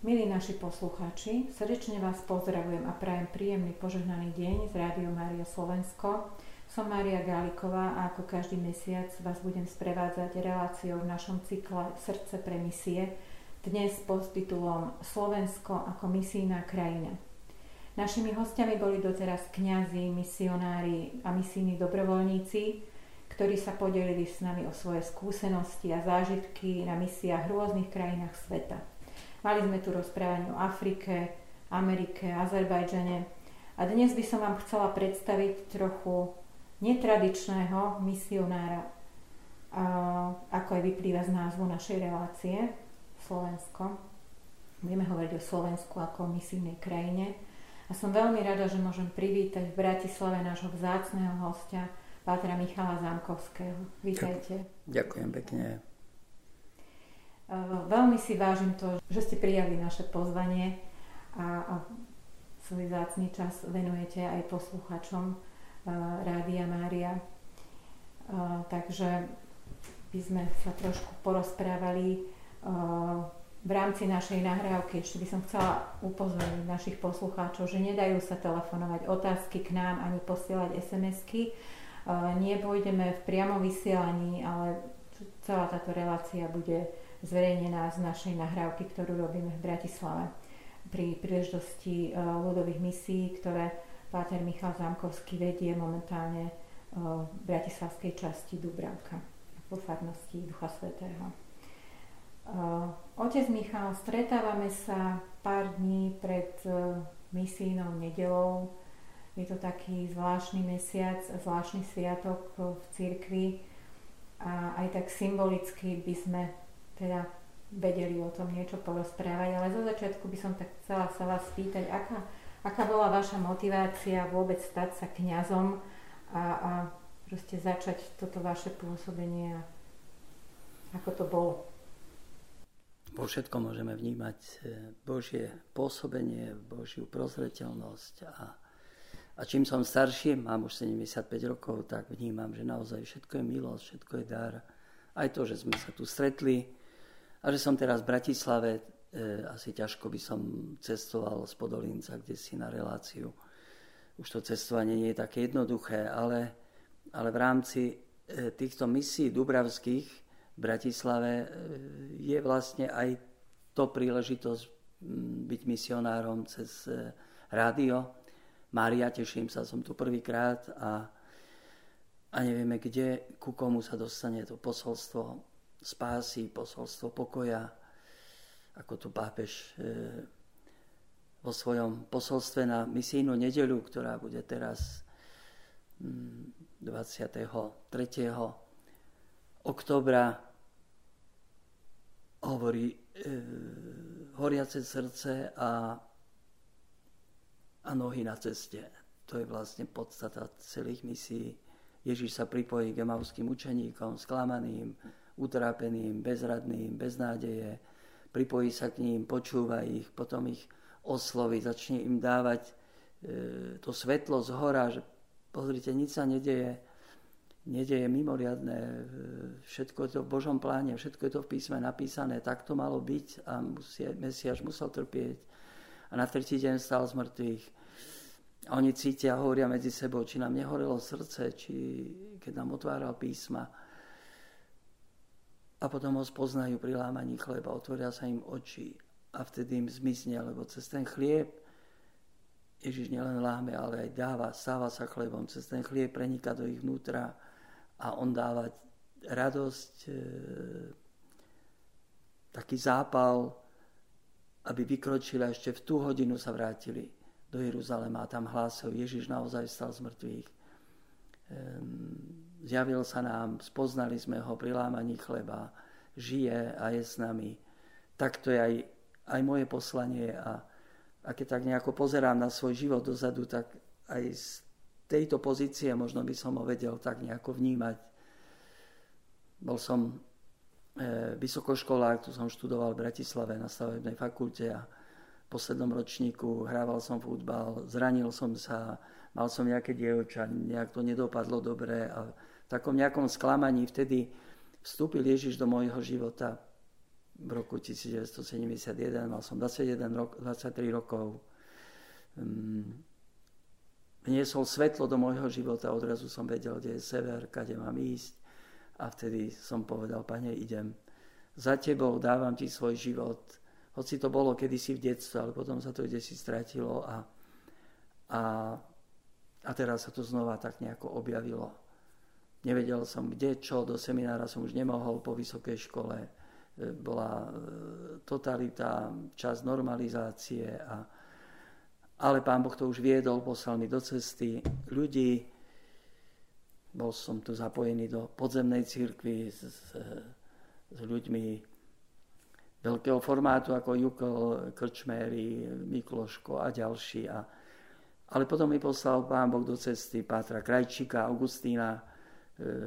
Milí naši poslucháči, srdečne vás pozdravujem a prajem príjemný požehnaný deň z Rádio Mária Slovensko. Som Mária Gáliková a ako každý mesiac vás budem sprevádzať reláciou v našom cykle Srdce pre misie, dnes pod titulom Slovensko ako misijná krajina. Našimi hostiami boli doteraz kňazi, misionári a misijní dobrovoľníci, ktorí sa podelili s nami o svoje skúsenosti a zážitky na misiách v rôznych krajinách sveta. Mali sme tu rozprávanie o Afrike, Amerike, Azerbajdžane a dnes by som vám chcela predstaviť trochu netradičného misionára, ako aj vyplýva z názvu našej relácie Slovensko. Budeme hovoriť o Slovensku ako o misijnej krajine. A som veľmi rada, že môžem privítať v Bratislave nášho vzácného hostia, Pátra Michala Zámkovského. Vítajte. Ďakujem pekne. Veľmi si vážim to, že ste prijali naše pozvanie a, a svoj zácný čas venujete aj posluchačom Rádia Mária. Takže by sme sa trošku porozprávali v rámci našej nahrávky. Ešte by som chcela upozorniť našich poslucháčov, že nedajú sa telefonovať otázky k nám ani posielať SMS-ky. Nepôjdeme v priamo vysielaní, ale celá táto relácia bude zverejnená z našej nahrávky, ktorú robíme v Bratislave pri príležitosti e, ľudových misií, ktoré Páter Michal Zámkovský vedie momentálne e, v bratislavskej časti Dubravka po farnosti Ducha Svetého. E, otec Michal, stretávame sa pár dní pred misijnou nedelou. Je to taký zvláštny mesiac, zvláštny sviatok v cirkvi a aj tak symbolicky by sme teda vedeli o tom niečo porozprávať, ale zo začiatku by som tak chcela sa vás spýtať, aká, aká bola vaša motivácia vôbec stať sa kňazom a, a proste začať toto vaše pôsobenie a ako to bolo? Vo všetkom môžeme vnímať e, Božie pôsobenie, Božiu prozreteľnosť a, a čím som starší, mám už 75 rokov, tak vnímam, že naozaj všetko je milosť, všetko je dar. Aj to, že sme sa tu stretli, a že som teraz v Bratislave, e, asi ťažko by som cestoval z Podolínca, kde si na reláciu. Už to cestovanie nie je také jednoduché, ale, ale v rámci e, týchto misií dubravských v Bratislave e, je vlastne aj to príležitosť byť misionárom cez e, rádio. Mária, teším sa, som tu prvýkrát a, a nevieme, kde, ku komu sa dostane to posolstvo spásy, posolstvo pokoja, ako tu pápež e, vo svojom posolstve na misijnú nedelu, ktorá bude teraz 23. Mm, oktobra, hovorí e, horiace srdce a, a nohy na ceste. To je vlastne podstata celých misií. Ježíš sa pripojí k emauským učeníkom, sklamaným, utrápeným, bezradným, bez nádeje, pripojí sa k ním, počúva ich, potom ich osloví, začne im dávať e, to svetlo z hora, že pozrite, nič sa nedeje, nedeje mimoriadné, e, všetko je to v Božom pláne, všetko je to v písme napísané, tak to malo byť a musie, Mesiaš musel trpieť. A na tretí deň stal z mŕtvych. A oni cítia, hovoria medzi sebou, či nám nehorelo srdce, či keď nám otváral písma a potom ho spoznajú pri lámaní chleba, otvoria sa im oči a vtedy im zmizne, lebo cez ten chlieb Ježiš nielen láme, ale aj dáva, stáva sa chlebom, cez ten chlieb prenika do ich vnútra a on dáva radosť, e, taký zápal, aby vykročili a ešte v tú hodinu sa vrátili do Jeruzalema a tam hlásil, Ježiš naozaj stal z mŕtvych. Zjavil sa nám, spoznali sme ho pri lámaní chleba, žije a je s nami. Tak to je aj, aj moje poslanie a, a keď tak nejako pozerám na svoj život dozadu, tak aj z tejto pozície možno by som ho vedel tak nejako vnímať. Bol som e, vysokoškolák, tu som študoval v Bratislave na stavebnej fakulte a v poslednom ročníku hrával som futbal, zranil som sa, mal som nejaké dievča, nejak to nedopadlo dobre a takom nejakom sklamaní vtedy vstúpil Ježiš do môjho života. v roku 1971, mal som 21 rok, 23 rokov. Um, vniesol svetlo do môjho života, odrazu som vedel, kde je sever, kade mám ísť. A vtedy som povedal, pane, idem za tebou, dávam ti svoj život. Hoci to bolo kedysi v detstve, ale potom sa to kde si stratilo a, a, a teraz sa to znova tak nejako objavilo. Nevedel som kde, čo, do seminára som už nemohol po vysokej škole. E, bola e, totalita, čas normalizácie a, ale Pán Boh to už viedol, poslal mi do cesty ľudí. Bol som tu zapojený do podzemnej církvy s, s, ľuďmi veľkého formátu ako Jukol, Krčméry, Mikloško a ďalší. A, ale potom mi poslal Pán Boh do cesty Pátra Krajčíka, Augustína,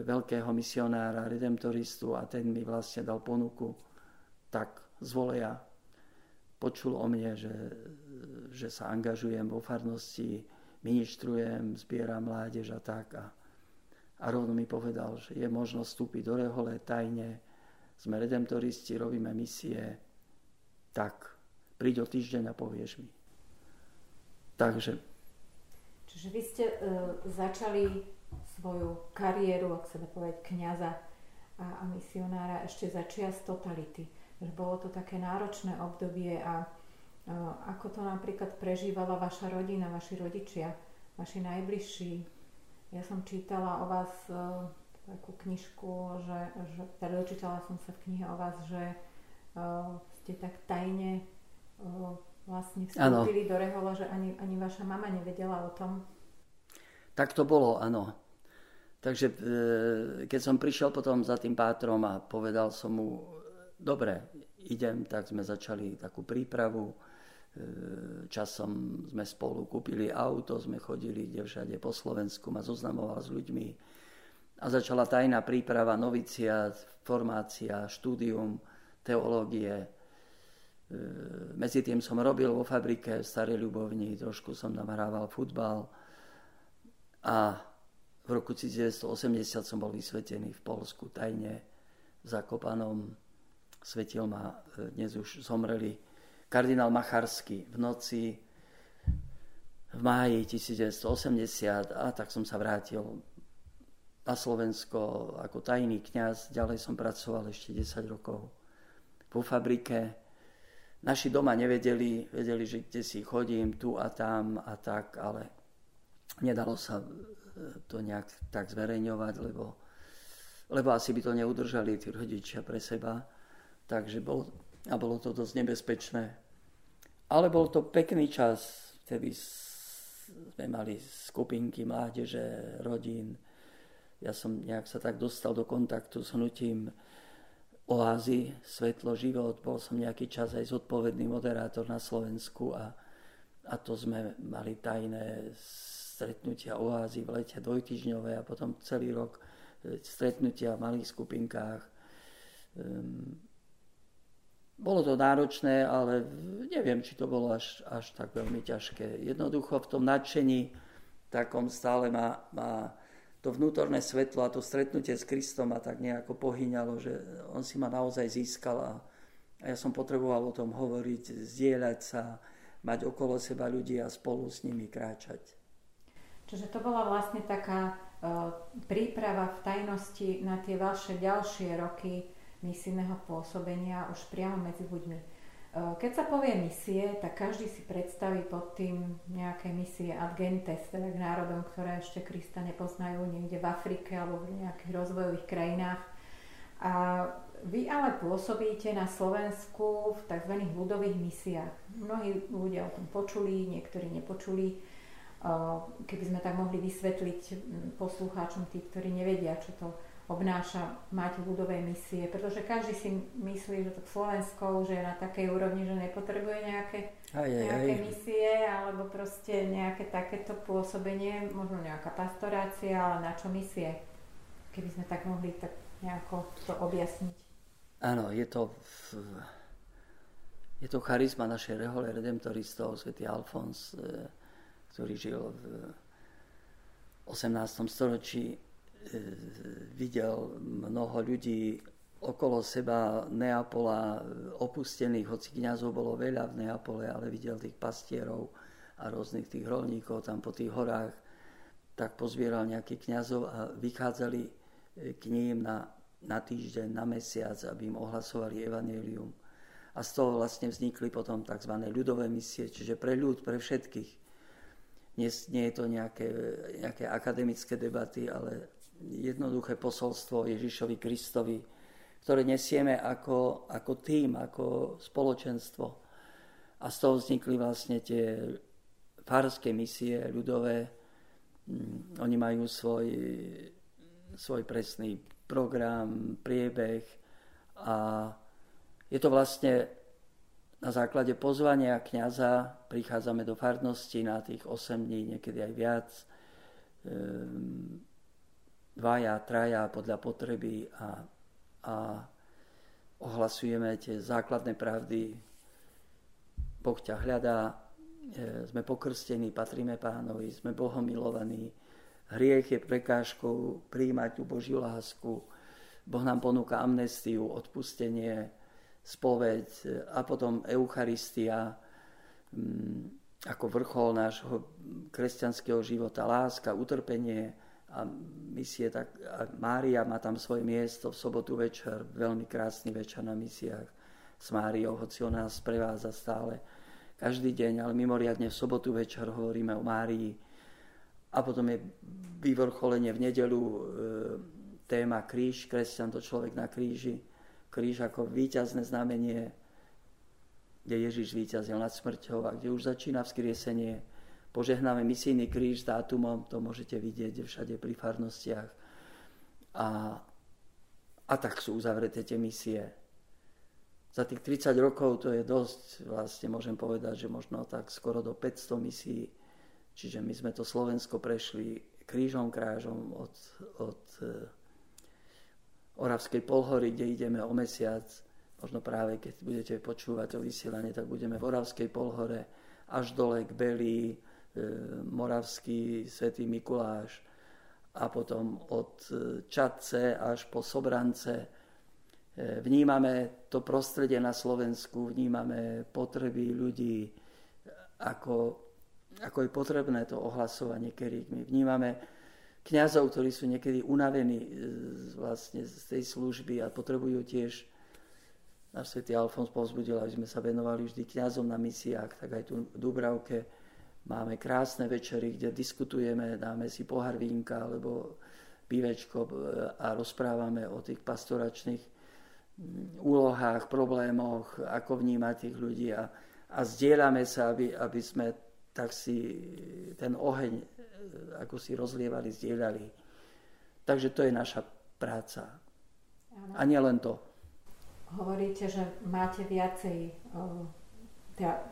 veľkého misionára, redemptoristu a ten mi vlastne dal ponuku tak zvoleja počul o mne, že, že sa angažujem vo farnosti, ministrujem, zbieram mládež a tak. A, a rovno mi povedal, že je možno vstúpiť do rehole tajne, sme redemptoristi, robíme misie, tak príď o týždeň a povieš mi. Takže. Čiže vy ste uh, začali svoju kariéru, ak sa dá povedať, kniaza a, a misionára ešte za čias totality že bolo to také náročné obdobie a ako to napríklad prežívala vaša rodina, vaši rodičia, vaši najbližší. Ja som čítala o vás e, takú knižku, že, že teda dočítala som sa v knihe o vás, že uh, ste tak tajne uh, vlastne vstúpili ano. do rehola, že ani, ani vaša mama nevedela o tom. Tak to bolo, áno. Takže e, keď som prišiel potom za tým pátrom a povedal som mu, dobre, idem, tak sme začali takú prípravu. E, časom sme spolu kúpili auto, sme chodili kde všade po Slovensku, ma zoznamoval s ľuďmi. A začala tajná príprava, novicia, formácia, štúdium, teológie. E, medzi tým som robil vo fabrike v Starej Ľubovni, trošku som tam hrával futbal. A v roku 1980 som bol vysvetený v Polsku tajne v Zakopanom svetil ma e, dnes už zomreli kardinál Macharský v noci v máji 1980 a tak som sa vrátil na Slovensko ako tajný kňaz. Ďalej som pracoval ešte 10 rokov vo fabrike. Naši doma nevedeli, vedeli, že kde si chodím, tu a tam a tak, ale nedalo sa to nejak tak zverejňovať, lebo, lebo asi by to neudržali tí rodičia pre seba. Takže bol, a bolo to dosť nebezpečné. Ale bol to pekný čas, vtedy sme mali skupinky mládeže, rodín. Ja som nejak sa tak dostal do kontaktu s hnutím oázy, svetlo, život. Bol som nejaký čas aj zodpovedný moderátor na Slovensku a, a to sme mali tajné stretnutia oázy v lete dvojtyžňové a potom celý rok e, stretnutia v malých skupinkách. Um, bolo to náročné, ale neviem, či to bolo až, až tak veľmi ťažké. Jednoducho v tom nadšení takom stále ma, ma to vnútorné svetlo a to stretnutie s Kristom ma tak nejako pohyňalo, že on si ma naozaj získal a, a ja som potreboval o tom hovoriť, zdieľať sa, mať okolo seba ľudí a spolu s nimi kráčať. Čiže to bola vlastne taká uh, príprava v tajnosti na tie vaše ďalšie roky misijného pôsobenia už priamo medzi ľuďmi. E, keď sa povie misie, tak každý si predstaví pod tým nejaké misie ad gentes, teda k národom, ktoré ešte Krista nepoznajú niekde v Afrike alebo v nejakých rozvojových krajinách. A vy ale pôsobíte na Slovensku v tzv. ľudových misiách. Mnohí ľudia o tom počuli, niektorí nepočuli. E, keby sme tak mohli vysvetliť poslucháčom, tí, ktorí nevedia, čo to obnáša mať ľudové misie, pretože každý si myslí, že to Slovensko už je na takej úrovni, že nepotrebuje nejaké, aj, aj, nejaké aj. misie alebo proste nejaké takéto pôsobenie, možno nejaká pastorácia, ale na čo misie? Keby sme tak mohli tak nejako to objasniť. Áno, je to je to charizma našej rehole redemptoristov, svätý Alfons, e, ktorý žil v 18. storočí E, videl mnoho ľudí okolo seba Neapola opustených, hoci kniazov bolo veľa v Neapole, ale videl tých pastierov a rôznych tých rolníkov tam po tých horách, tak pozbieral nejakých kniazov a vychádzali k ním na, na týždeň, na mesiac, aby im ohlasovali evanelium. A z toho vlastne vznikli potom tzv. ľudové misie, čiže pre ľud, pre všetkých. Nie, nie je to nejaké, nejaké akademické debaty, ale jednoduché posolstvo Ježišovi Kristovi, ktoré nesieme ako, ako tým, ako spoločenstvo. A z toho vznikli vlastne tie farské misie ľudové. Mm, oni majú svoj, svoj presný program, priebeh a je to vlastne na základe pozvania kniaza prichádzame do farnosti na tých 8 dní, niekedy aj viac. Ehm, dvaja, traja podľa potreby a, a ohlasujeme tie základné pravdy. Boh ťa hľadá, e, sme pokrstení, patríme pánovi, sme Bohom milovaní. Hriech je prekážkou príjmať tú Božiu lásku. Boh nám ponúka amnestiu, odpustenie, spoveď a potom Eucharistia ako vrchol nášho kresťanského života, láska, utrpenie, a misie, tak a Mária má tam svoje miesto v sobotu večer, veľmi krásny večer na misiách s Máriou, hoci ona nás prevádza stále každý deň, ale mimoriadne v sobotu večer hovoríme o Márii. A potom je vyvrcholenie v nedelu e, téma kríž, kresťan to človek na kríži, kríž ako víťazné znamenie, kde Ježiš víťazil nad smrťou a kde už začína vzkriesenie, požehnáme misijný kríž s dátumom, to môžete vidieť všade pri farnostiach. A, a tak sú uzavreté tie misie. Za tých 30 rokov to je dosť, vlastne môžem povedať, že možno tak skoro do 500 misií. Čiže my sme to Slovensko prešli krížom krážom od, od Oravskej polhory, kde ideme o mesiac. Možno práve keď budete počúvať to vysielanie, tak budeme v Oravskej polhore až dole k Belii, E, moravský svätý Mikuláš a potom od e, Čadce až po Sobrance. E, vnímame to prostredie na Slovensku, vnímame potreby ľudí, ako, ako je potrebné to ohlasovanie kerygmy. Vnímame kňazov, ktorí sú niekedy unavení vlastne z tej služby a potrebujú tiež náš svätý Alfons povzbudil, aby sme sa venovali vždy kňazom na misiách, tak aj tu v Dubravke Máme krásne večery, kde diskutujeme, dáme si pohár vínka alebo pivečko a rozprávame o tých pastoračných mm, úlohách, problémoch, ako vnímať tých ľudí a, a zdieľame sa, aby, aby sme tak si ten oheň, e, ako si rozlievali, zdieľali. Takže to je naša práca. Ano. A nielen to. Hovoríte, že máte viacej teda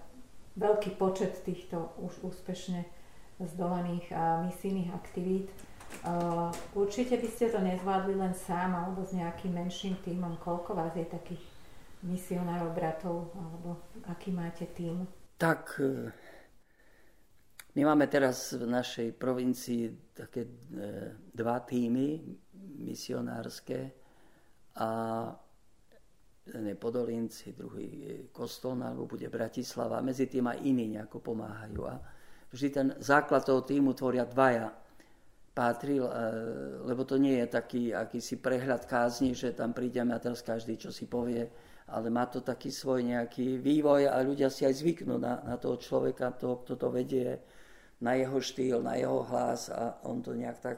veľký počet týchto už úspešne zdolených misijných aktivít. Určite by ste to nezvládli len sám alebo s nejakým menším týmom. Koľko vás je takých misionárov, bratov, alebo aký máte tým? Tak, my máme teraz v našej provincii také e, dva týmy misionárske a jeden je Podolinci, druhý Kostolná, alebo bude Bratislava. Medzi tým aj iní nejako pomáhajú. A vždy ten základ toho týmu tvoria dvaja pátril, e, lebo to nie je taký akýsi prehľad kázni, že tam prídeme a teraz každý čo si povie, ale má to taký svoj nejaký vývoj a ľudia si aj zvyknú na, na toho človeka, toho, kto to vedie, na jeho štýl, na jeho hlas a on to nejak tak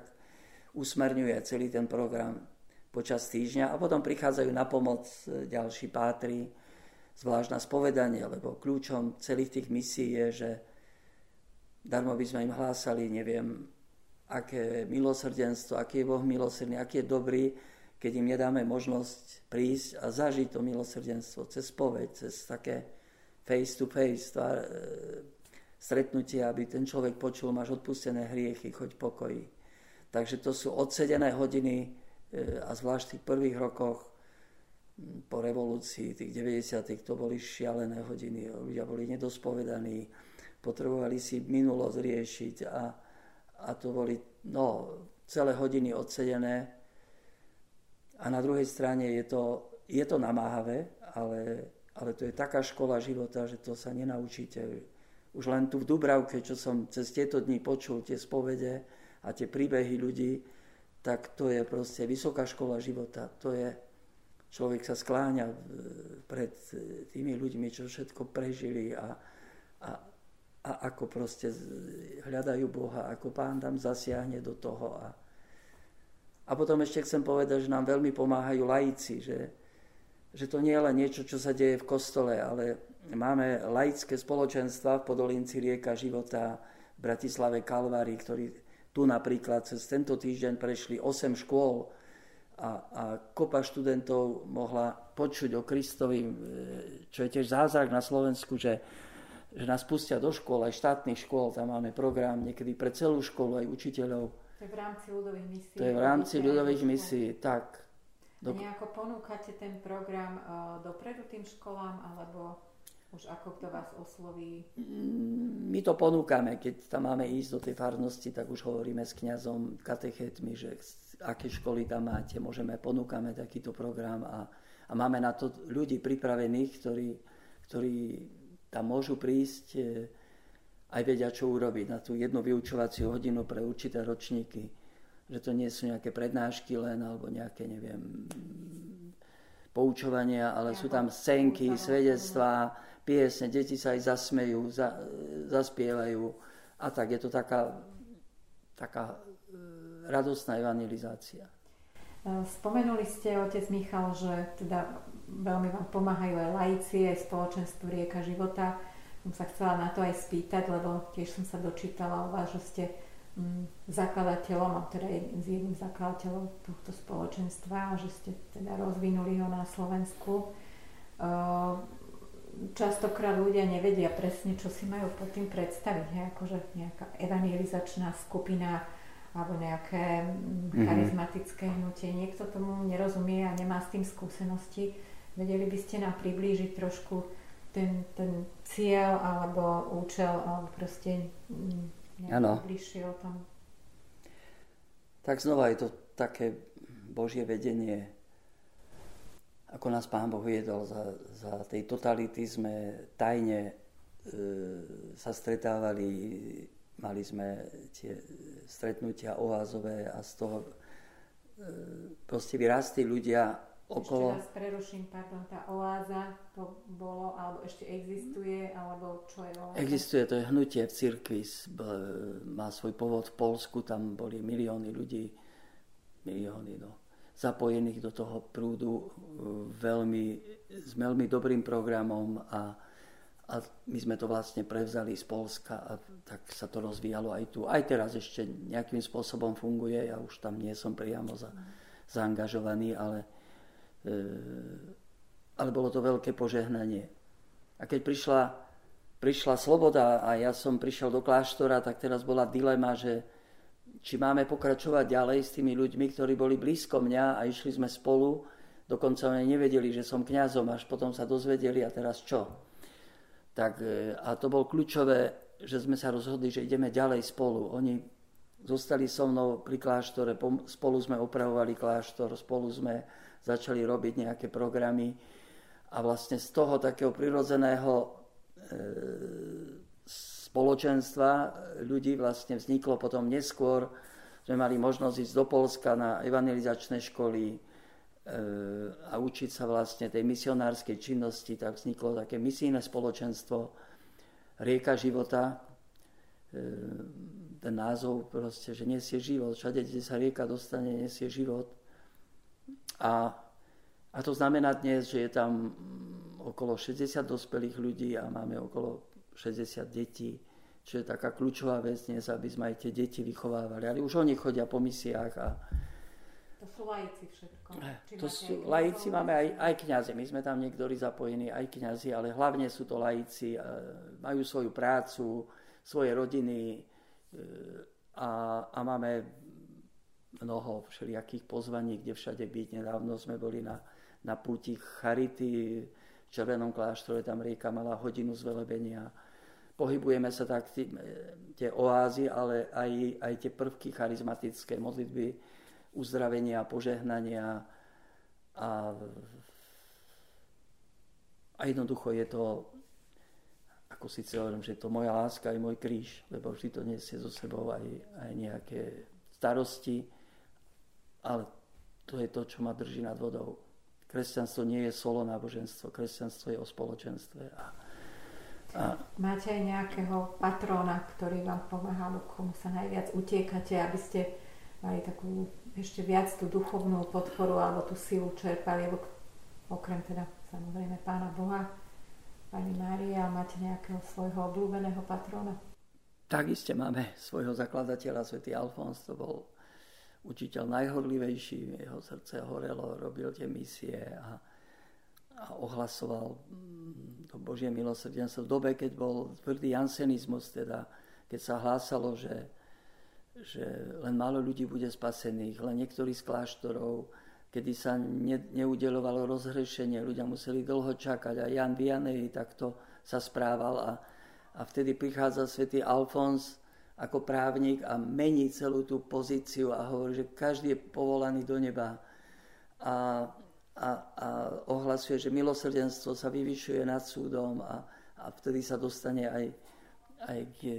usmerňuje celý ten program počas týždňa a potom prichádzajú na pomoc e, ďalší pátri, zvlášť na spovedanie, lebo kľúčom celých tých misií je, že darmo by sme im hlásali, neviem, aké milosrdenstvo, aký je Boh milosrdný, aký je dobrý, keď im nedáme možnosť prísť a zažiť to milosrdenstvo cez spoveď, cez také face to face tvár, e, stretnutie, aby ten človek počul, máš odpustené hriechy, choď pokoji. Takže to sú odsedené hodiny a zvlášť v tých prvých rokoch po revolúcii, tých 90. to boli šialené hodiny. Ľudia boli nedospovedaní, potrebovali si minulosť riešiť a, a to boli no, celé hodiny odsedené. A a na druhej strane je to, je to namáhavé, ale, ale to je taká škola života, že to sa nenaučíte. Už len tu v Dubravke, čo som cez tieto dni počul, tie spovede a tie príbehy ľudí, tak to je proste vysoká škola života. To je, človek sa skláňa pred tými ľuďmi, čo všetko prežili a, a, a ako proste hľadajú Boha, ako pán tam zasiahne do toho. A, a potom ešte chcem povedať, že nám veľmi pomáhajú laici, že, že to nie je len niečo, čo sa deje v kostole, ale máme laické spoločenstva v Podolinci rieka života v Bratislave Kalvári, ktorí tu napríklad cez tento týždeň prešli 8 škôl a, a kopa študentov mohla počuť o Kristovi, e, čo je tiež zázrak na Slovensku, že, že nás pustia do škôl, aj štátnych škôl, tam máme program niekedy pre celú školu, aj učiteľov. To je v rámci ľudových misií. To je v rámci ľudových misií, tak. Do... A nejako ponúkate ten program uh, dopredu tým školám, alebo už ako kto vás osloví? My to ponúkame, keď tam máme ísť do tej farnosti, tak už hovoríme s kňazom, katechetmi, že aké školy tam máte, môžeme, ponúkame takýto program a, a máme na to ľudí pripravených, ktorí, ktorí tam môžu prísť e, aj vedia, čo urobiť na tú jednu vyučovaciu hodinu pre určité ročníky. Že to nie sú nejaké prednášky len, alebo nejaké, neviem, poučovania, ale sú tam scénky, svedectvá, piesne, deti sa aj zasmejú, za, zaspievajú a tak. Je to taká, taká e, radostná evangelizácia. E, spomenuli ste, otec Michal, že teda veľmi vám pomáhajú aj laici, aj spoločenstvo Rieka života. Som sa chcela na to aj spýtať, lebo tiež som sa dočítala o vás, že ste mm, zakladateľom, a teda s jedným zakladateľom tohto spoločenstva, že ste teda rozvinuli ho na Slovensku. Častokrát ľudia nevedia presne, čo si majú pod tým predstaviť. Hej? Akože nejaká evangelizačná skupina alebo nejaké mm-hmm. charizmatické hnutie. Niekto tomu nerozumie a nemá s tým skúsenosti. Vedeli by ste nám priblížiť trošku ten, ten cieľ alebo účel alebo proste nejako bližšie o tom? Tak znova je to také Božie vedenie ako nás Pán Boh viedol za, za tej totality, sme tajne e, sa stretávali, mali sme tie stretnutia oázové a z toho e, proste vyrastli ľudia okolo... Ešte raz preruším, pardon, tá oáza to bolo, alebo ešte existuje, alebo čo je oáza? Existuje, to je hnutie v cirkvi, má svoj povod v Polsku, tam boli milióny ľudí, milióny, no zapojených do toho prúdu e, veľmi, s veľmi dobrým programom a, a my sme to vlastne prevzali z Polska a tak sa to rozvíjalo aj tu. Aj teraz ešte nejakým spôsobom funguje, ja už tam nie som priamo za, zaangažovaný, ale, e, ale bolo to veľké požehnanie. A keď prišla, prišla sloboda a ja som prišiel do kláštora, tak teraz bola dilema, že či máme pokračovať ďalej s tými ľuďmi, ktorí boli blízko mňa a išli sme spolu. Dokonca oni nevedeli, že som kňazom, až potom sa dozvedeli a teraz čo. Tak, e, a to bolo kľúčové, že sme sa rozhodli, že ideme ďalej spolu. Oni zostali so mnou pri kláštore, spolu sme opravovali kláštor, spolu sme začali robiť nejaké programy a vlastne z toho takého prirodzeného e, spoločenstva ľudí vlastne vzniklo potom neskôr. Sme mali možnosť ísť do Polska na evangelizačné školy e, a učiť sa vlastne tej misionárskej činnosti, tak vzniklo také misijné spoločenstvo Rieka života. E, ten názov proste, že nesie život. Všade, kde sa rieka dostane, nesie život. A, a to znamená dnes, že je tam okolo 60 dospelých ľudí a máme okolo 60 detí, čo je taká kľúčová vec dnes, aby sme aj tie deti vychovávali. Ale už oni chodia po misiách a to sú laici všetko. Eh, Či to sú, laici máme aj, aj kniazy. My sme tam niektorí zapojení, aj kňazi, ale hlavne sú to laici. Majú svoju prácu, svoje rodiny eh, a, a máme mnoho všelijakých pozvaní, kde všade byť. Nedávno sme boli na, na púti Charity, v Červenom kláštore, tam rieka mala hodinu zvelebenia pohybujeme sa tak tie oázy, ale aj, aj tie prvky charizmatické modlitby, uzdravenia, požehnania, a, a jednoducho je to, ako si hovorím, že je to moja láska aj môj kríž, lebo vždy to nesie so sebou aj, aj nejaké starosti, ale to je to, čo ma drží nad vodou. Kresťanstvo nie je solo náboženstvo, kresťanstvo je o spoločenstve. A, Máte aj nejakého patróna, ktorý vám pomáha, komu sa najviac utiekate, aby ste mali takú ešte viac tú duchovnú podporu alebo tú silu čerpali, alebo okrem teda samozrejme Pána Boha, Pani Mária, máte nejakého svojho obľúbeného patróna? Takisto máme svojho zakladateľa, svätý Alfons, to bol učiteľ najhodlivejší, jeho srdce horelo, robil tie misie a, a ohlasoval mm, to Božie milosrdenstvo v dobe, keď bol tvrdý jansenizmus, teda keď sa hlásalo, že že len málo ľudí bude spasených, len niektorí z kláštorov, kedy sa ne, neudelovalo rozhrešenie, ľudia museli dlho čakať a Jan Vianney takto sa správal a, a vtedy prichádza svätý Alfons ako právnik a mení celú tú pozíciu a hovorí, že každý je povolaný do neba. A, a, a ohlasuje, že milosrdenstvo sa vyvyšuje nad súdom a, a vtedy sa dostane aj aj k e,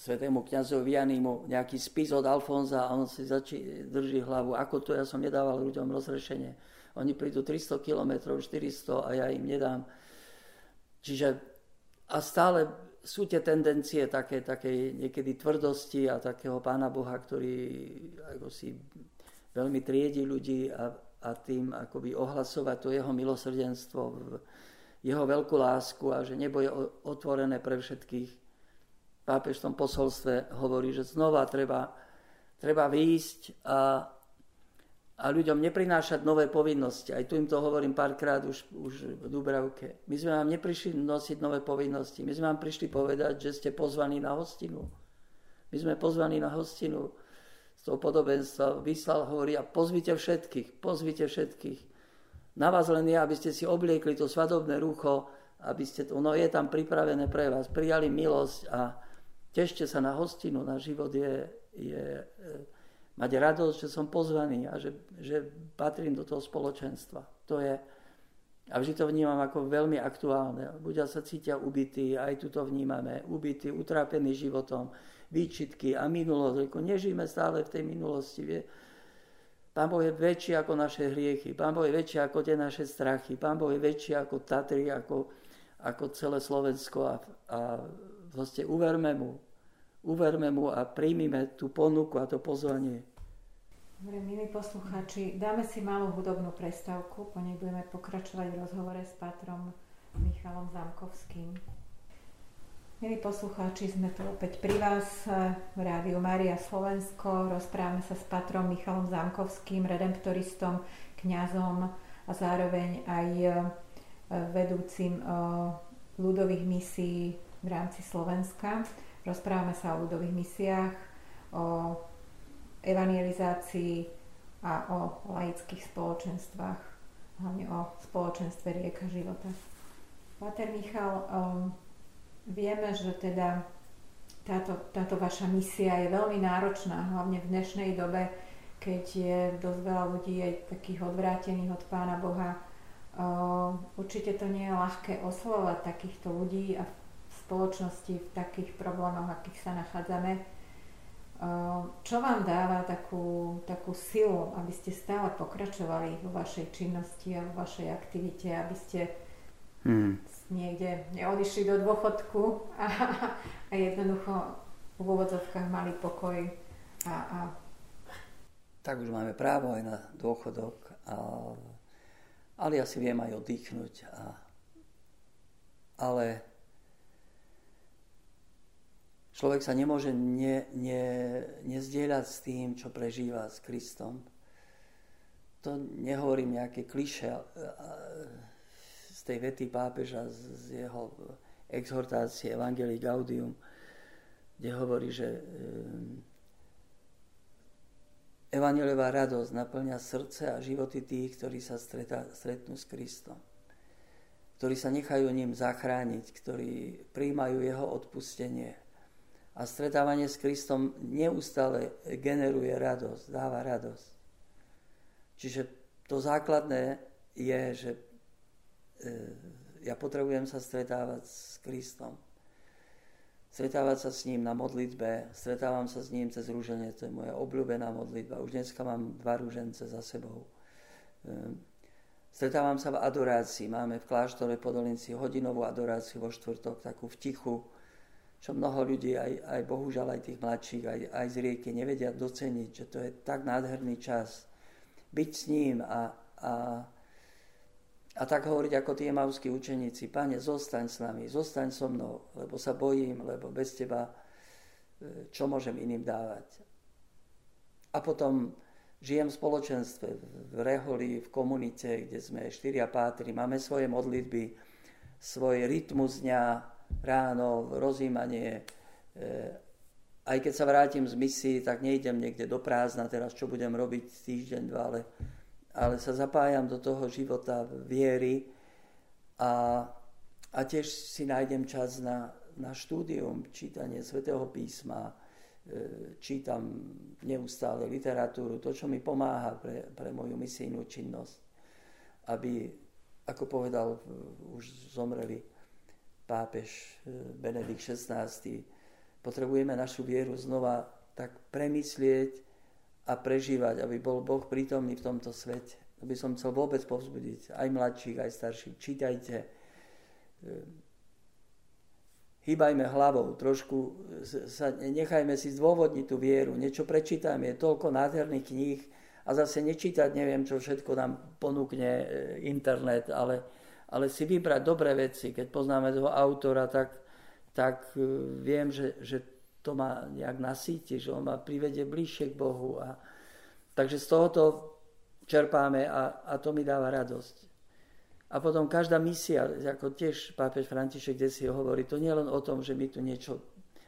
svetému kniazovi Janimu nejaký spis od Alfonza a on si začí, drží hlavu, ako to ja som nedával ľuďom rozrešenie. Oni prídu 300 km, 400 a ja im nedám. Čiže a stále sú tie tendencie také, také niekedy tvrdosti a takého pána Boha, ktorý ako si veľmi triedi ľudí a, a tým akoby ohlasovať to jeho milosrdenstvo, jeho veľkú lásku a že nebo je otvorené pre všetkých pápež v tom posolstve hovorí, že znova treba, treba výjsť a, a ľuďom neprinášať nové povinnosti. Aj tu im to hovorím párkrát už, už v Dubravke. My sme vám neprišli nosiť nové povinnosti. My sme vám prišli povedať, že ste pozvaní na hostinu. My sme pozvaní na hostinu toho podobenstva. Vyslal, hovorí, a pozvite všetkých, pozvite všetkých. Na vás len je, aby ste si obliekli to svadobné rucho, aby ste to, no je tam pripravené pre vás, prijali milosť a, Tešte sa na hostinu, na život je, je e, mať radosť, že som pozvaný a že, že patrím do toho spoločenstva. To je, a vždy to vnímam ako veľmi aktuálne. Ľudia sa cítia ubití, aj tu to vnímame, ubití, utrápení životom, výčitky a minulosť. Nežijeme stále v tej minulosti. Vie? Pán Boh je väčší ako naše hriechy, Pán Boh je väčší ako tie naše strachy, Pán Boh je väčší ako Tatry, ako, ako celé Slovensko a, a Proste uverme mu. Uverme mu a príjmime tú ponuku a to pozvanie. Dobre, milí poslucháči, dáme si malú hudobnú prestávku, po nej budeme pokračovať v rozhovore s patrom Michalom Zamkovským. Milí poslucháči, sme tu opäť pri vás v Rádiu Mária Slovensko. Rozprávame sa s patrom Michalom Zamkovským, redemptoristom, kňazom a zároveň aj e, vedúcim e, ľudových misií v rámci Slovenska. Rozprávame sa o ľudových misiách, o evangelizácii a o laických spoločenstvách, hlavne o spoločenstve rieka života. Pater Michal, vieme, že teda táto, táto vaša misia je veľmi náročná, hlavne v dnešnej dobe, keď je dosť veľa ľudí aj takých odvrátených od Pána Boha. Určite to nie je ľahké oslovať takýchto ľudí a spoločnosti v takých problémoch, akých sa nachádzame. Čo vám dáva takú, takú silu, aby ste stále pokračovali vo vašej činnosti a vo vašej aktivite, aby ste hmm. niekde neodišli do dôchodku a, a jednoducho v úvodzovkách mali pokoj a, a tak už máme právo aj na dôchodok, a, ale ja si viem aj oddychnúť. A, ale Človek sa nemôže ne, ne, nezdieľať s tým, čo prežíva s Kristom. To nehovorím nejaké kliše tej vety pápeža, z jeho exhortácie Evangelii Gaudium, kde hovorí, že ehm, Evangeliová radosť naplňa srdce a životy tých, ktorí sa stretá, stretnú s Kristom ktorí sa nechajú ním zachrániť, ktorí príjmajú jeho odpustenie, a stretávanie s Kristom neustále generuje radosť, dáva radosť. Čiže to základné je, že ja potrebujem sa stretávať s Kristom. Stretávať sa s ním na modlitbe, stretávam sa s ním cez rúženie, to je moja obľúbená modlitba. Už dneska mám dva rúžence za sebou. E, stretávam sa v adorácii. Máme v kláštore Podolinci hodinovú adoráciu vo štvrtok, takú v tichu, čo mnoho ľudí, aj, aj bohužiaľ aj tých mladších, aj, aj z rieky, nevedia doceniť, že to je tak nádherný čas. Byť s ním a, a, a tak hovoriť ako tí emavskí učeníci, Pane, zostaň s nami, zostaň so mnou, lebo sa bojím, lebo bez teba e, čo môžem iným dávať. A potom žijem v spoločenstve, v reholi, v komunite, kde sme štyria pátri, máme svoje modlitby, svoj rytmus dňa, ráno, rozímanie. E, aj keď sa vrátim z misie, tak nejdem niekde do prázdna teraz, čo budem robiť týždeň, dva, ale, ale sa zapájam do toho života viery a, a tiež si nájdem čas na, na štúdium, čítanie svätého písma, e, čítam neustále literatúru, to, čo mi pomáha pre, pre moju misijnú činnosť, aby, ako povedal už zomreli pápež e, Benedikt XVI. Potrebujeme našu vieru znova tak premyslieť a prežívať, aby bol Boh prítomný v tomto svete. To by som chcel vôbec povzbudiť aj mladších, aj starších. Čítajte, e, hýbajme hlavou, trošku sa, nechajme si zdôvodniť tú vieru, niečo prečítajme, je toľko nádherných kníh a zase nečítať neviem, čo všetko nám ponúkne e, internet, ale ale si vybrať dobré veci. Keď poznáme toho autora, tak, tak viem, že, že to ma nejak nasíti, že on ma privedie bližšie k Bohu. A, takže z tohoto čerpáme a, a to mi dáva radosť. A potom každá misia, ako tiež pápež František si hovorí, to nie len o tom, že my tu niečo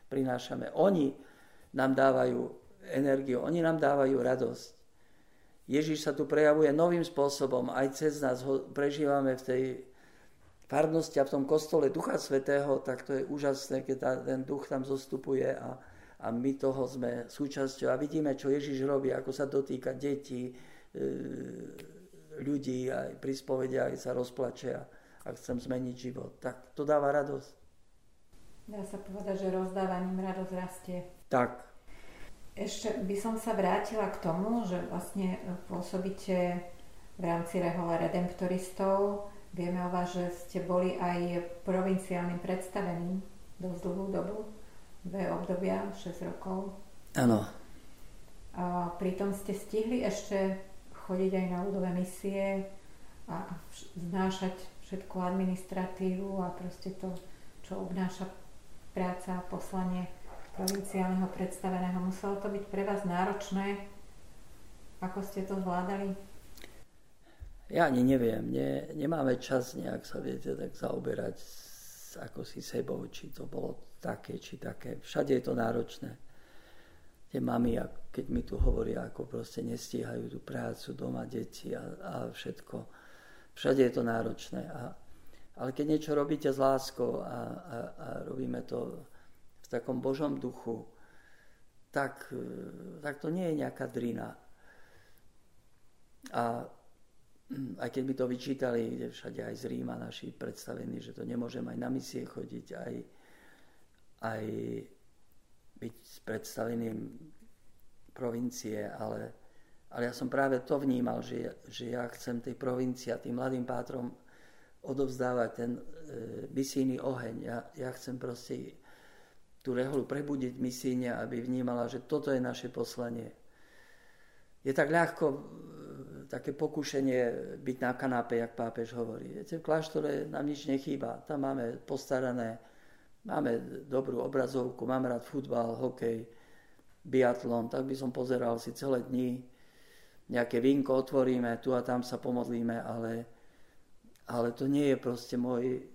prinášame. Oni nám dávajú energiu, oni nám dávajú radosť. Ježiš sa tu prejavuje novým spôsobom, aj cez nás ho prežívame v tej farnosti a v tom kostole Ducha Svetého, tak to je úžasné, keď tá, ten duch tam zostupuje a, a my toho sme súčasťou a vidíme, čo Ježiš robí, ako sa dotýka detí, e, ľudí, aj pri aj sa rozplače a, a chcem zmeniť život. Tak to dáva radosť. Dá sa povedať, že rozdávaním radosť rastie. Tak, ešte by som sa vrátila k tomu, že vlastne pôsobíte v rámci Rehola Redemptoristov. Vieme o vás, že ste boli aj provinciálnym predstaveným dosť dlhú dobu, dve obdobia, 6 rokov. Áno. A pritom ste stihli ešte chodiť aj na ľudové misie a znášať všetku administratívu a proste to, čo obnáša práca a poslanie provinciálneho predstaveného. Muselo to byť pre vás náročné? Ako ste to zvládali? Ja ani neviem. Ne, nemáme čas nejak sa, viete, tak zaoberať s, ako si sebou, či to bolo také, či také. Všade je to náročné. Tie mami, keď mi tu hovoria, ako proste nestíhajú tú prácu, doma, deti a, a všetko. Všade je to náročné. A, ale keď niečo robíte s láskou a, a, a robíme to v takom Božom duchu, tak, tak to nie je nejaká drina. A aj keď by to vyčítali, kde všade aj z Ríma naši predstavení, že to nemôžem aj na misie chodiť, aj, aj byť predstaveným provincie, ale, ale ja som práve to vnímal, že, že ja chcem tej provincii a tým mladým pátrom odovzdávať ten e, misijný oheň. Ja, ja chcem proste tú reholu prebudiť misíne, aby vnímala, že toto je naše poslanie. Je tak ľahko také pokušenie byť na kanápe, jak pápež hovorí. Viete, v kláštore nám nič nechýba. Tam máme postarané, máme dobrú obrazovku, máme rád futbal, hokej, biatlon, tak by som pozeral si celé dni. Nejaké vínko otvoríme, tu a tam sa pomodlíme, ale, ale to nie je proste môj,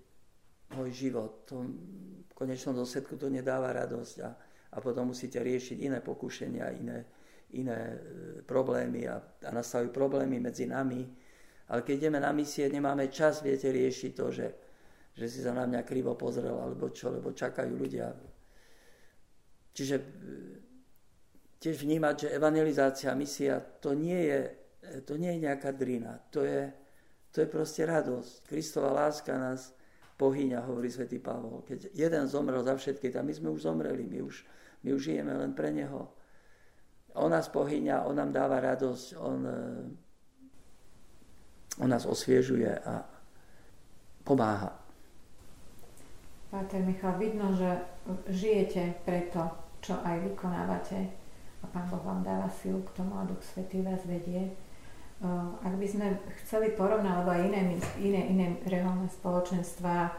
môj život. To, konečnom dôsledku to nedáva radosť a, a potom musíte riešiť iné pokušenia, iné, iné e, problémy a, a nastavujú problémy medzi nami. Ale keď ideme na misie, nemáme čas, viete, riešiť to, že, že si sa na mňa krivo pozrel, alebo čo, lebo čakajú ľudia. Čiže e, tiež vnímať, že evangelizácia, misia, to nie je e, to nie je nejaká drina, to je, to je proste radosť. Kristova láska nás pohýňa, hovorí svätý Pavol. Keď jeden zomrel za všetky, tam my sme už zomreli, my už, my už žijeme len pre Neho. On nás pohýňa, On nám dáva radosť, On, e, on nás osviežuje a pomáha. Páter Michal, vidno, že žijete preto, čo aj vykonávate a Pán Boh vám dáva silu k tomu a Duch Svetý vás vedie. Ak by sme chceli porovnať, lebo aj iné, iné, iné reholné spoločenstva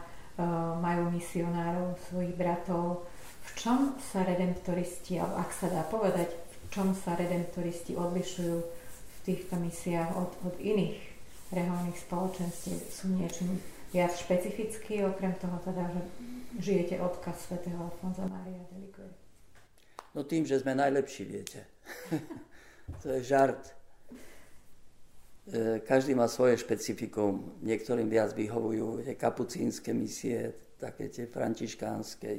majú misionárov, svojich bratov, v čom sa redemptoristi, ak sa dá povedať, čom sa redemptoristi odlišujú v týchto misiách od, od iných reholných spoločenstiev, sú niečím viac špecifický, okrem toho teda, že žijete odkaz svätého Alfonza Maria de Ligue. No tým, že sme najlepší, viete. to je žart. E, každý má svoje špecifikum. Niektorým viac vyhovujú tie kapucínske misie, také tie františkánske,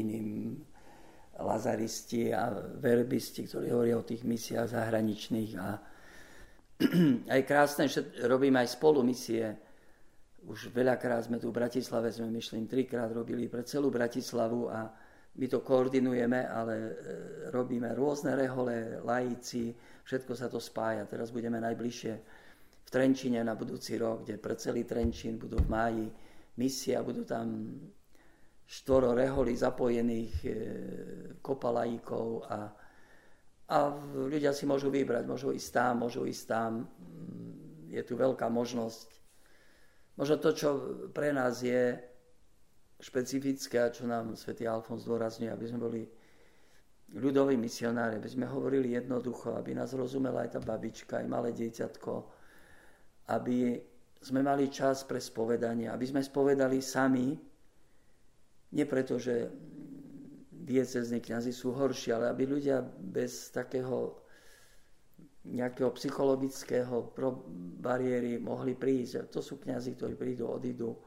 iným lazaristi a verbisti, ktorí hovoria o tých misiách zahraničných. A aj krásne, že robíme aj spolu misie. Už veľakrát sme tu v Bratislave, sme myslím trikrát robili pre celú Bratislavu a my to koordinujeme, ale e, robíme rôzne rehole, lajíci, všetko sa to spája. Teraz budeme najbližšie v Trenčine na budúci rok, kde pre celý Trenčín budú v máji misia, budú tam štvoro reholi zapojených e, kopalajíkov a, a ľudia si môžu vybrať, môžu ísť tam, môžu ísť tam. Mm, je tu veľká možnosť. Možno to, čo pre nás je špecifické a čo nám svätý Alfons zdôrazňuje, aby sme boli ľudoví misionári, aby sme hovorili jednoducho, aby nás rozumela aj tá babička, aj malé dieťatko, aby sme mali čas pre spovedanie, aby sme spovedali sami, nie preto, že diecezní kniazy sú horší, ale aby ľudia bez takého nejakého psychologického bariéry mohli prísť. To sú kniazy, ktorí prídu, odídu.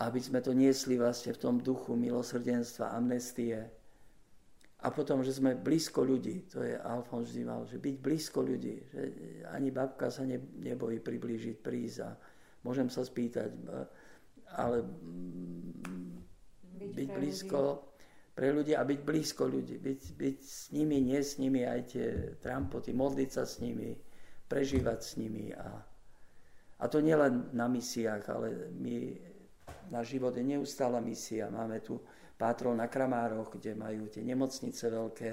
Aby sme to niesli vlastne v tom duchu milosrdenstva, amnestie, a potom, že sme blízko ľudí, to je Alfons vždy mal, že byť blízko ľudí, že ani babka sa ne, nebojí priblížiť, prísť a môžem sa spýtať, ale byť, byť pre blízko ľudí. pre ľudí a byť blízko ľudí, byť, byť s nimi, nie s nimi aj tie trampoty, modliť sa s nimi, prežívať s nimi a, a to nielen na misiách, ale my, náš život je neustála misia, máme tu pátrol na Kramároch, kde majú tie nemocnice veľké.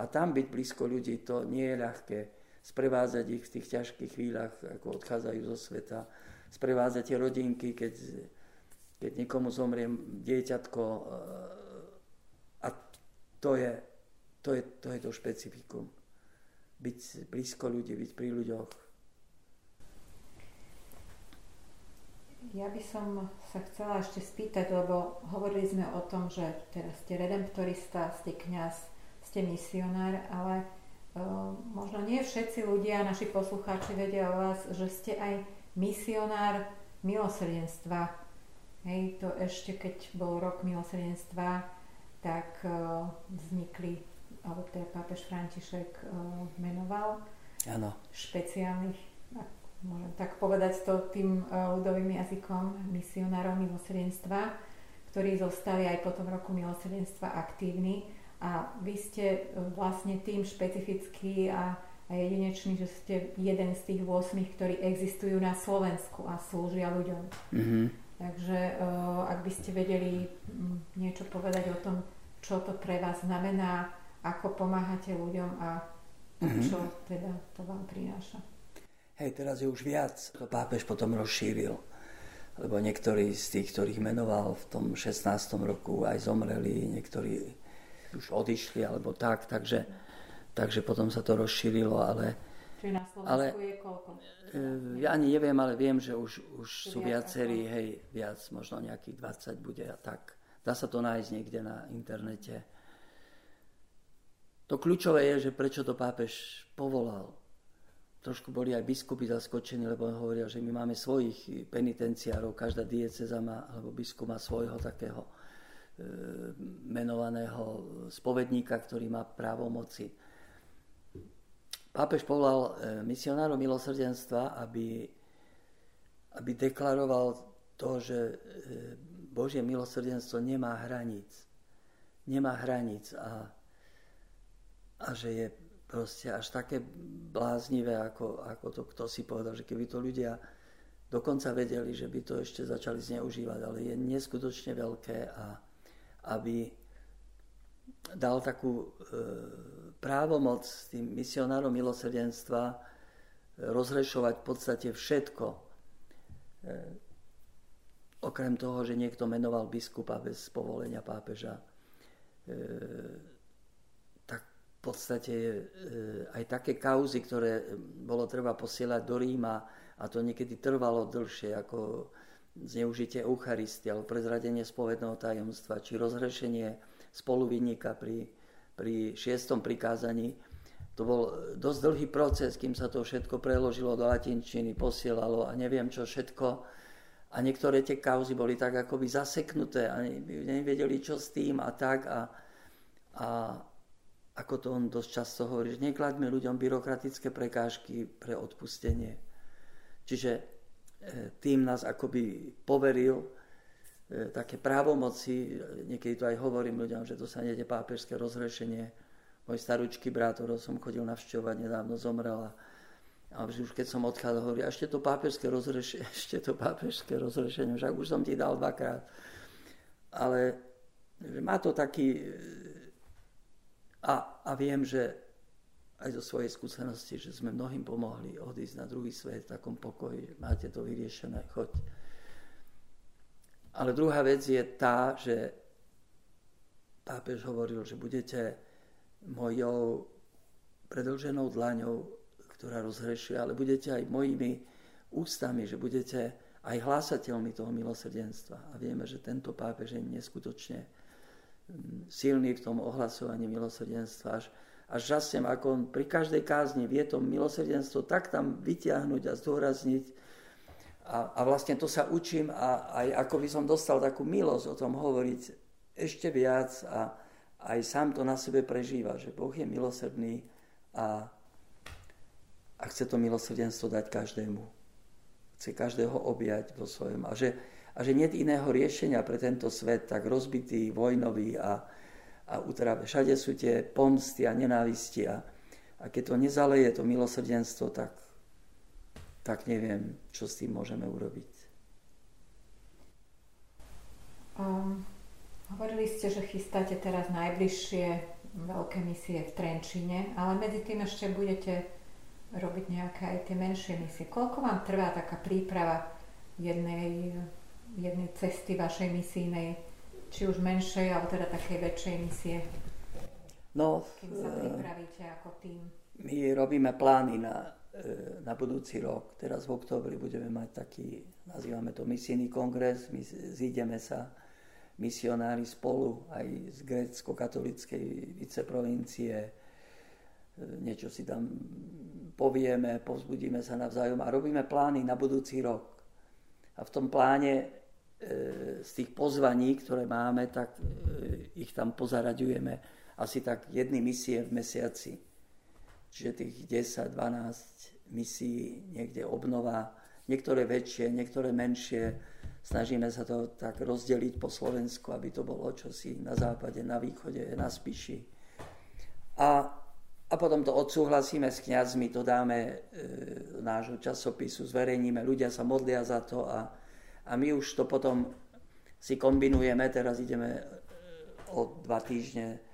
A tam byť blízko ľudí, to nie je ľahké. Sprevázať ich v tých ťažkých chvíľach, ako odchádzajú zo sveta. Sprevázať tie rodinky, keď, keď niekomu zomrie dieťatko. A to je to, je, to je to špecifikum. Byť blízko ľudí, byť pri ľuďoch. Ja by som sa chcela ešte spýtať, lebo hovorili sme o tom, že teraz ste redemptorista, ste kňaz, ste misionár, ale uh, možno nie všetci ľudia, naši poslucháči vedia o vás, že ste aj misionár milosrdenstva. Hej, to ešte keď bol rok milosrdenstva, tak uh, vznikli, alebo teda pápež František uh, menoval ano. špeciálnych môžem tak povedať to tým e, ľudovým jazykom, misionárov milosrdenstva, ktorí zostali aj po tom roku milosrdenstva aktívni. A vy ste vlastne tým špecifický a, a jedinečný, že ste jeden z tých 8, ktorí existujú na Slovensku a slúžia ľuďom. Mm-hmm. Takže uh, ak by ste vedeli niečo povedať o tom, čo to pre vás znamená, ako pomáhate ľuďom a mm-hmm. čo teda to vám prináša. Hej, teraz je už viac. To pápež potom rozšíril, lebo niektorí z tých, ktorých menoval v tom 16. roku, aj zomreli, niektorí už odišli alebo tak, takže, takže potom sa to rozšírilo, ale... Čiže na Slovensku ale, je koľko? E, ja ani neviem, ale viem, že už, už sú viacerí, hej, viac, možno nejakých 20 bude a tak. Dá sa to nájsť niekde na internete. To kľúčové je, že prečo to pápež povolal trošku boli aj biskupy zaskočení, lebo hovoria, že my máme svojich penitenciárov, každá dieceza má, alebo biskup má svojho takého e, menovaného spovedníka, ktorý má právo moci. Pápež povolal e, misionárov milosrdenstva, aby, aby deklaroval to, že e, Božie milosrdenstvo nemá hraníc. Nemá hraníc a, a že je proste až také bláznivé, ako, ako to kto si povedal, že keby to ľudia dokonca vedeli, že by to ešte začali zneužívať, ale je neskutočne veľké a aby dal takú e, právomoc tým misionárom milosrdenstva e, rozrešovať v podstate všetko. E, okrem toho, že niekto menoval biskupa bez povolenia pápeža, e, tak v podstate aj také kauzy, ktoré bolo treba posielať do Ríma, a to niekedy trvalo dlhšie, ako zneužitie Eucharistie, alebo prezradenie spovedného tajomstva, či rozhrešenie spoluvinníka pri, pri šiestom prikázaní. To bol dosť dlhý proces, kým sa to všetko preložilo do latinčiny, posielalo a neviem čo všetko. A niektoré tie kauzy boli tak akoby zaseknuté a nevedeli čo s tým a tak. A, a ako to on dosť často hovorí, že nekladme ľuďom byrokratické prekážky pre odpustenie. Čiže e, tým nás akoby poveril také právomoci, niekedy to aj hovorím ľuďom, že nejde pápežské rozhrešenie. Môj starúčky brat, ktorého som chodil navštevovať, nedávno zomrel a, a už keď som odchádzal, hovorí, ešte to pápežské rozhrešenie, ešte to pápežské rozhrešenie, však už som ti dal dvakrát. Ale že má to taký... A, a viem, že aj zo svojej skúsenosti, že sme mnohým pomohli odísť na druhý svet v takom pokoji. Máte to vyriešené, choď. Ale druhá vec je tá, že pápež hovoril, že budete mojou predlženou dlaňou, ktorá rozhrešuje, ale budete aj mojimi ústami, že budete aj hlásateľmi toho milosrdenstva. A vieme, že tento pápež je neskutočne mm, silný v tom ohlasovaní milosrdenstva. Až, až žasnem, ako on pri každej kázni vie to milosrdenstvo tak tam vytiahnuť a zdôrazniť, a, a vlastne to sa učím a aj ako by som dostal takú milosť o tom hovoriť ešte viac a aj sám to na sebe prežíva, že Boh je milosrdný a, a chce to milosrdenstvo dať každému. Chce každého objať vo svojom. A že, a že nie iného riešenia pre tento svet tak rozbitý, vojnový a, a utrave. Všade sú tie pomsty a nenávisti a, a keď to nezaleje to milosrdenstvo, tak tak neviem, čo s tým môžeme urobiť. Um, hovorili ste, že chystáte teraz najbližšie veľké misie v Trenčine, ale medzi tým ešte budete robiť nejaké aj tie menšie misie. Koľko vám trvá taká príprava jednej, jednej cesty vašej misijnej, či už menšej, alebo teda takej väčšej misie? No, Kým sa pripravíte ako tým? My robíme plány na na budúci rok. Teraz v oktobri budeme mať taký, nazývame to misijný kongres, my zídeme sa misionári spolu aj z grécko-katolíckej viceprovincie, e, niečo si tam povieme, povzbudíme sa navzájom a robíme plány na budúci rok. A v tom pláne e, z tých pozvaní, ktoré máme, tak ich tam pozaraďujeme asi tak jedny misie v mesiaci čiže tých 10-12 misií niekde obnova, niektoré väčšie, niektoré menšie. Snažíme sa to tak rozdeliť po Slovensku, aby to bolo čosi na západe, na východe, na Spiši. A, a potom to odsúhlasíme s kňazmi, to dáme e, nášho časopisu, zverejníme, ľudia sa modlia za to a, a my už to potom si kombinujeme, teraz ideme e, o dva týždne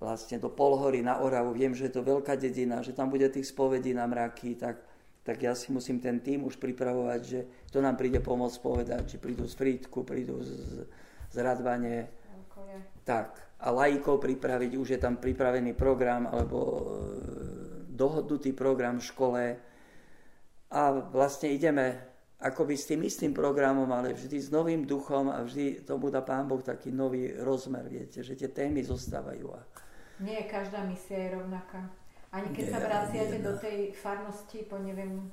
vlastne do Polhory na Oravu. Viem, že je to veľká dedina, že tam bude tých spovedí na mraky, tak, tak ja si musím ten tým už pripravovať, že to nám príde pomôcť povedať, či prídu z Frýdku, prídu z, z Radvane. Tak, a laikov pripraviť, už je tam pripravený program alebo e, dohodnutý program v škole a vlastne ideme akoby s tým istým programom, ale vždy s novým duchom a vždy tomu dá Pán Boh taký nový rozmer, viete, že tie témy zostávajú. A, nie, každá misia je rovnaká. Ani keď nie, sa vraciate do tej farnosti po, neviem,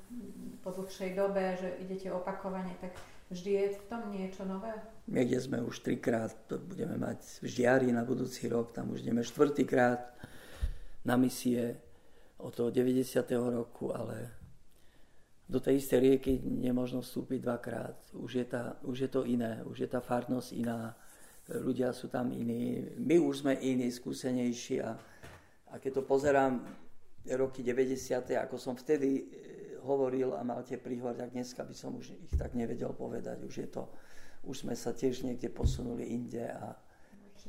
po dlhšej dobe, že idete opakovane, tak vždy je v tom niečo nové? Niekde sme už trikrát, to budeme mať v Žiari na budúci rok, tam už ideme štvrtýkrát na misie. od toho 90. roku, ale do tej istej rieky nemôžno vstúpiť dvakrát. Už je, tá, už je to iné, už je tá farnosť iná, ľudia sú tam iní, my už sme iní, skúsenejší a, a keď to pozerám roky 90. ako som vtedy e, hovoril a mal tie príhovor, tak dneska by som už ich tak nevedel povedať. Už je to, už sme sa tiež niekde posunuli inde a,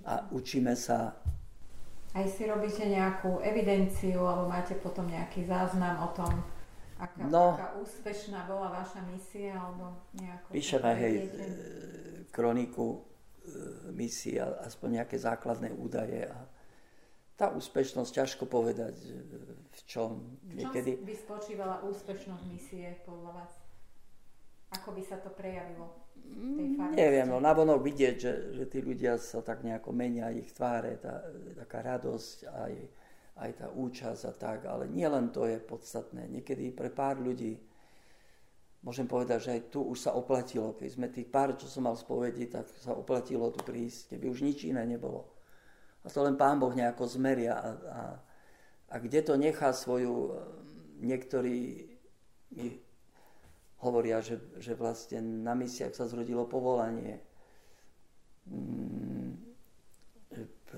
a učíme sa. Aj si robíte nejakú evidenciu alebo máte potom nejaký záznam o tom, aká, no, aká úspešná bola vaša misia alebo nejako... Píšeme, hej, e, kroniku misie, aspoň nejaké základné údaje a tá úspešnosť, ťažko povedať, v čom. V čom niekedy... by spočívala úspešnosť misie podľa vás? Ako by sa to prejavilo? Mm, neviem, no navonok vidieť, že, že tí ľudia sa tak nejako menia, ich tváre, tá, taká radosť, aj, aj tá účasť a tak, ale nielen to je podstatné. Niekedy pre pár ľudí, môžem povedať, že aj tu už sa oplatilo, keď sme tých pár, čo som mal spovedi, tak sa oplatilo tu prísť, keby už nič iné nebolo. A to len Pán Boh nejako zmeria. A, a, a kde to nechá svoju... Niektorí mi hovoria, že, že vlastne na misiách sa zrodilo povolanie. Mm,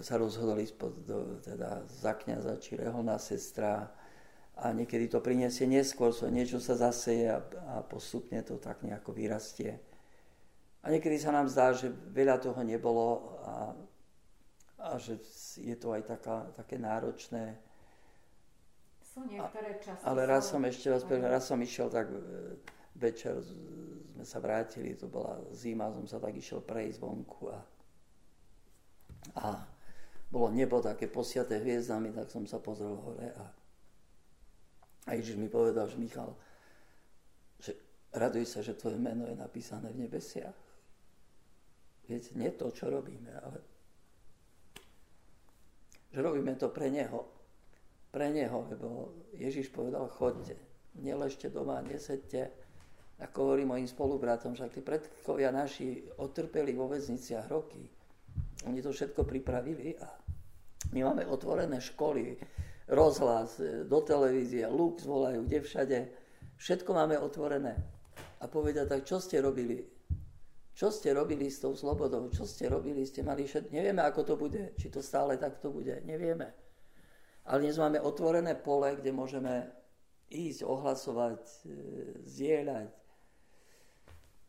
sa rozhodli spod, do, teda za kniaza či reholná sestra a niekedy to priniesie neskôr, so niečo sa zaseje a, a postupne to tak nejako vyrastie. A niekedy sa nám zdá, že veľa toho nebolo a a že je to aj taká, také náročné. Sú niektoré časti. Ale raz som ešte raz, raz som išiel tak e, večer, sme sa vrátili, to bola zima, som sa tak išiel prejsť vonku a, a bolo nebo také posiaté hviezdami, tak som sa pozrel hore a, a Ježiš mi povedal, že Michal, že raduj sa, že tvoje meno je napísané v nebesiach. Viete, nie to, čo robíme, ale že robíme to pre Neho. Pre Neho, lebo Ježiš povedal, chodte, neležte doma, nesedte. Ako hovorím mojim spolubratom, však tí predkovia naši otrpeli vo väzniciach roky. Oni to všetko pripravili a my máme otvorené školy, rozhlas, do televízie, Lux volajú, kde všade. Všetko máme otvorené. A povedia, tak čo ste robili? Čo ste robili s tou slobodou? Čo ste robili? Ste mali všet... Nevieme, ako to bude. Či to stále takto bude. Nevieme. Ale dnes máme otvorené pole, kde môžeme ísť, ohlasovať, e, zdieľať.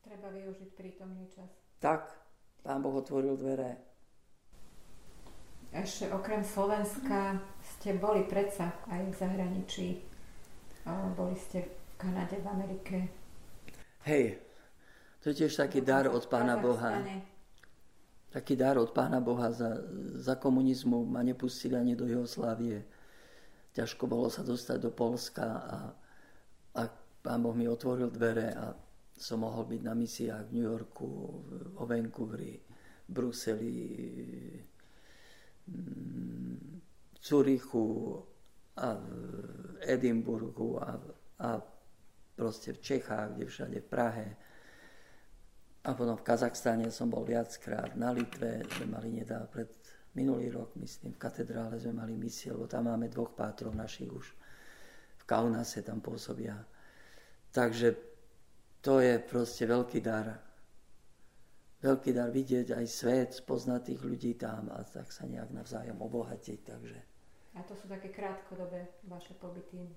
Treba využiť prítomný čas. Tak, Pán Boh otvoril dvere. Ešte okrem Slovenska ste boli predsa aj v zahraničí. Boli ste v Kanade, v Amerike. Hej, to je tiež taký dar od Pána Boha. Taký dar od Pána Boha za, za komunizmu ma nepustili ani do Jugoslávie. Ťažko bolo sa dostať do Polska a, a Pán Boh mi otvoril dvere a som mohol byť na misiách v New Yorku, vo Vancouveri, Bruseli, v Zurichu a v Edimburgu a, a proste v Čechách, kde všade v Prahe a potom v Kazachstane som bol viackrát, na Litve sme mali nedá pred minulý rok, myslím, v katedrále sme mali misie, lebo tam máme dvoch pátrov našich už. V Kaunase tam pôsobia. Takže to je proste veľký dar. Veľký dar vidieť aj svet, spoznať tých ľudí tam a tak sa nejak navzájom obohatiť. Takže. A to sú také krátkodobé vaše pobyty?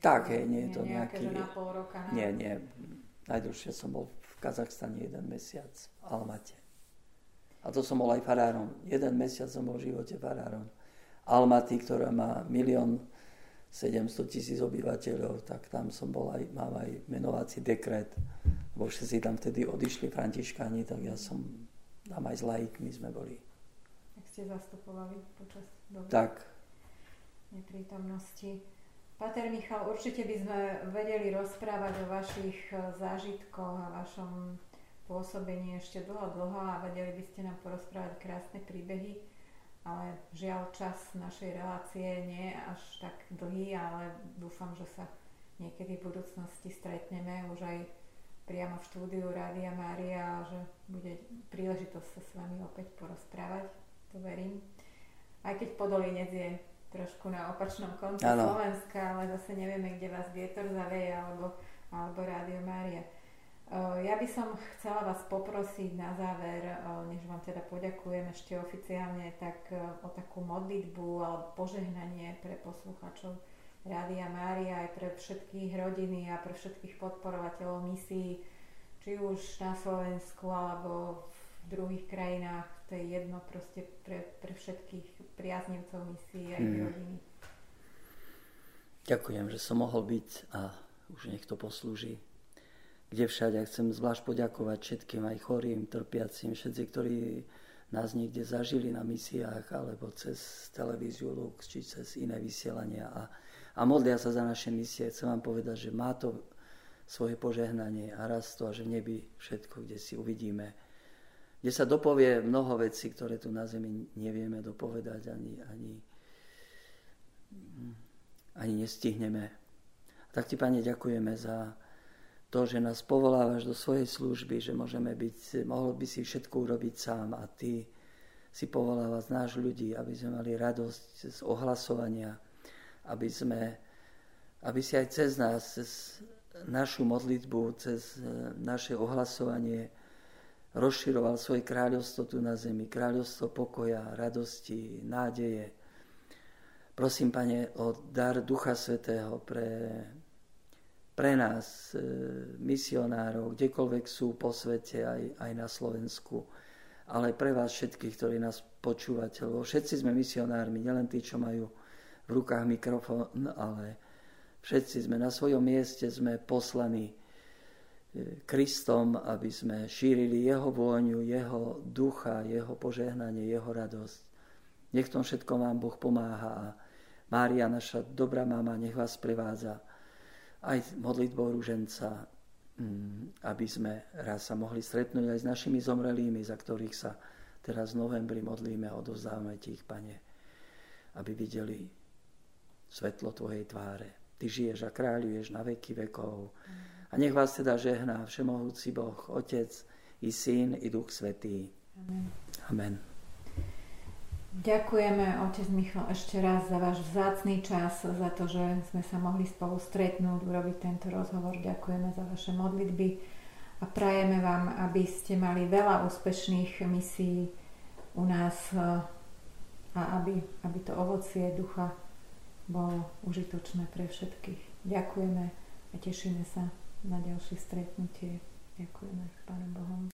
Tak, hej, nie je to nejaké, nejaký... Na pol roka, na... Nie, nie. Najdlhšie som bol v Kazachstane jeden mesiac Almate. A to som bol aj farárom. Jeden mesiac som bol v živote farárom. Almaty, ktorá má milión 700 tisíc obyvateľov, tak tam som bol aj, mám aj menovací dekret, lebo všetci tam vtedy odišli františkáni, tak ja som tam aj s laikmi sme boli. Jak ste zastupovali počas doby tak. neprítomnosti. Pater Michal, určite by sme vedeli rozprávať o vašich eh, zážitkoch a vašom pôsobení ešte dlho, dlho a vedeli by ste nám porozprávať krásne príbehy, ale žiaľ čas našej relácie nie je až tak dlhý, ale dúfam, že sa niekedy v budúcnosti stretneme už aj priamo v štúdiu Rádia Mária a že bude príležitosť sa s vami opäť porozprávať, to verím. Aj keď Podolinec je trošku na opačnom konci ano. Slovenska, ale zase nevieme, kde vás vietor zaveje alebo, alebo Rádio Mária. Ja by som chcela vás poprosiť na záver, než vám teda poďakujem ešte oficiálne, tak o takú modlitbu alebo požehnanie pre posluchačov Rádia Mária aj pre všetkých rodiny a pre všetkých podporovateľov misií, či už na Slovensku alebo v druhých krajinách, to je jedno proste pre, pre všetkých priaznivcov misií aj mm. rodiny. Ďakujem, že som mohol byť a už nech to poslúži kde všade. Chcem zvlášť poďakovať všetkým aj chorým, trpiacim, všetci, ktorí nás niekde zažili na misiách alebo cez televíziu Lux či cez iné vysielania a, a modlia sa za naše misie. Chcem vám povedať, že má to svoje požehnanie a raz to že v nebi všetko, kde si uvidíme, kde sa dopovie mnoho vecí, ktoré tu na zemi nevieme dopovedať ani, ani, ani nestihneme. A tak ti, Pane, ďakujeme za, to, že nás povolávaš do svojej služby, že môžeme byť, mohol by si všetko urobiť sám a ty si povoláva náš ľudí, aby sme mali radosť z ohlasovania, aby sme, aby si aj cez nás, cez našu modlitbu, cez e, naše ohlasovanie rozširoval svoje kráľovstvo tu na zemi, kráľovstvo pokoja, radosti, nádeje. Prosím, Pane, o dar Ducha Svetého pre pre nás, e, misionárov, kdekoľvek sú po svete, aj, aj na Slovensku, ale pre vás všetkých, ktorí nás počúvate, lebo všetci sme misionármi, nielen tí, čo majú v rukách mikrofón, ale všetci sme na svojom mieste, sme poslaní e, Kristom, aby sme šírili Jeho vôňu, Jeho ducha, Jeho požehnanie, Jeho radosť. Nech tom všetkom vám Boh pomáha a Mária, naša dobrá mama, nech vás prevádza aj modlitbou rúženca, mm, aby sme raz sa mohli stretnúť aj s našimi zomrelými, za ktorých sa teraz v novembri modlíme a odovzdávame ti ich, Pane, aby videli svetlo Tvojej tváre. Ty žiješ a kráľuješ na veky vekov. A nech vás teda žehná Všemohúci Boh, Otec i Syn i Duch Svetý. Amen. Amen. Ďakujeme, otec Michal, ešte raz za váš vzácný čas, za to, že sme sa mohli spolu stretnúť, urobiť tento rozhovor. Ďakujeme za vaše modlitby a prajeme vám, aby ste mali veľa úspešných misií u nás eh, a aby, aby to ovocie ducha bolo užitočné pre všetkých. Ďakujeme a tešíme sa na ďalšie stretnutie. Ďakujeme s Bohom.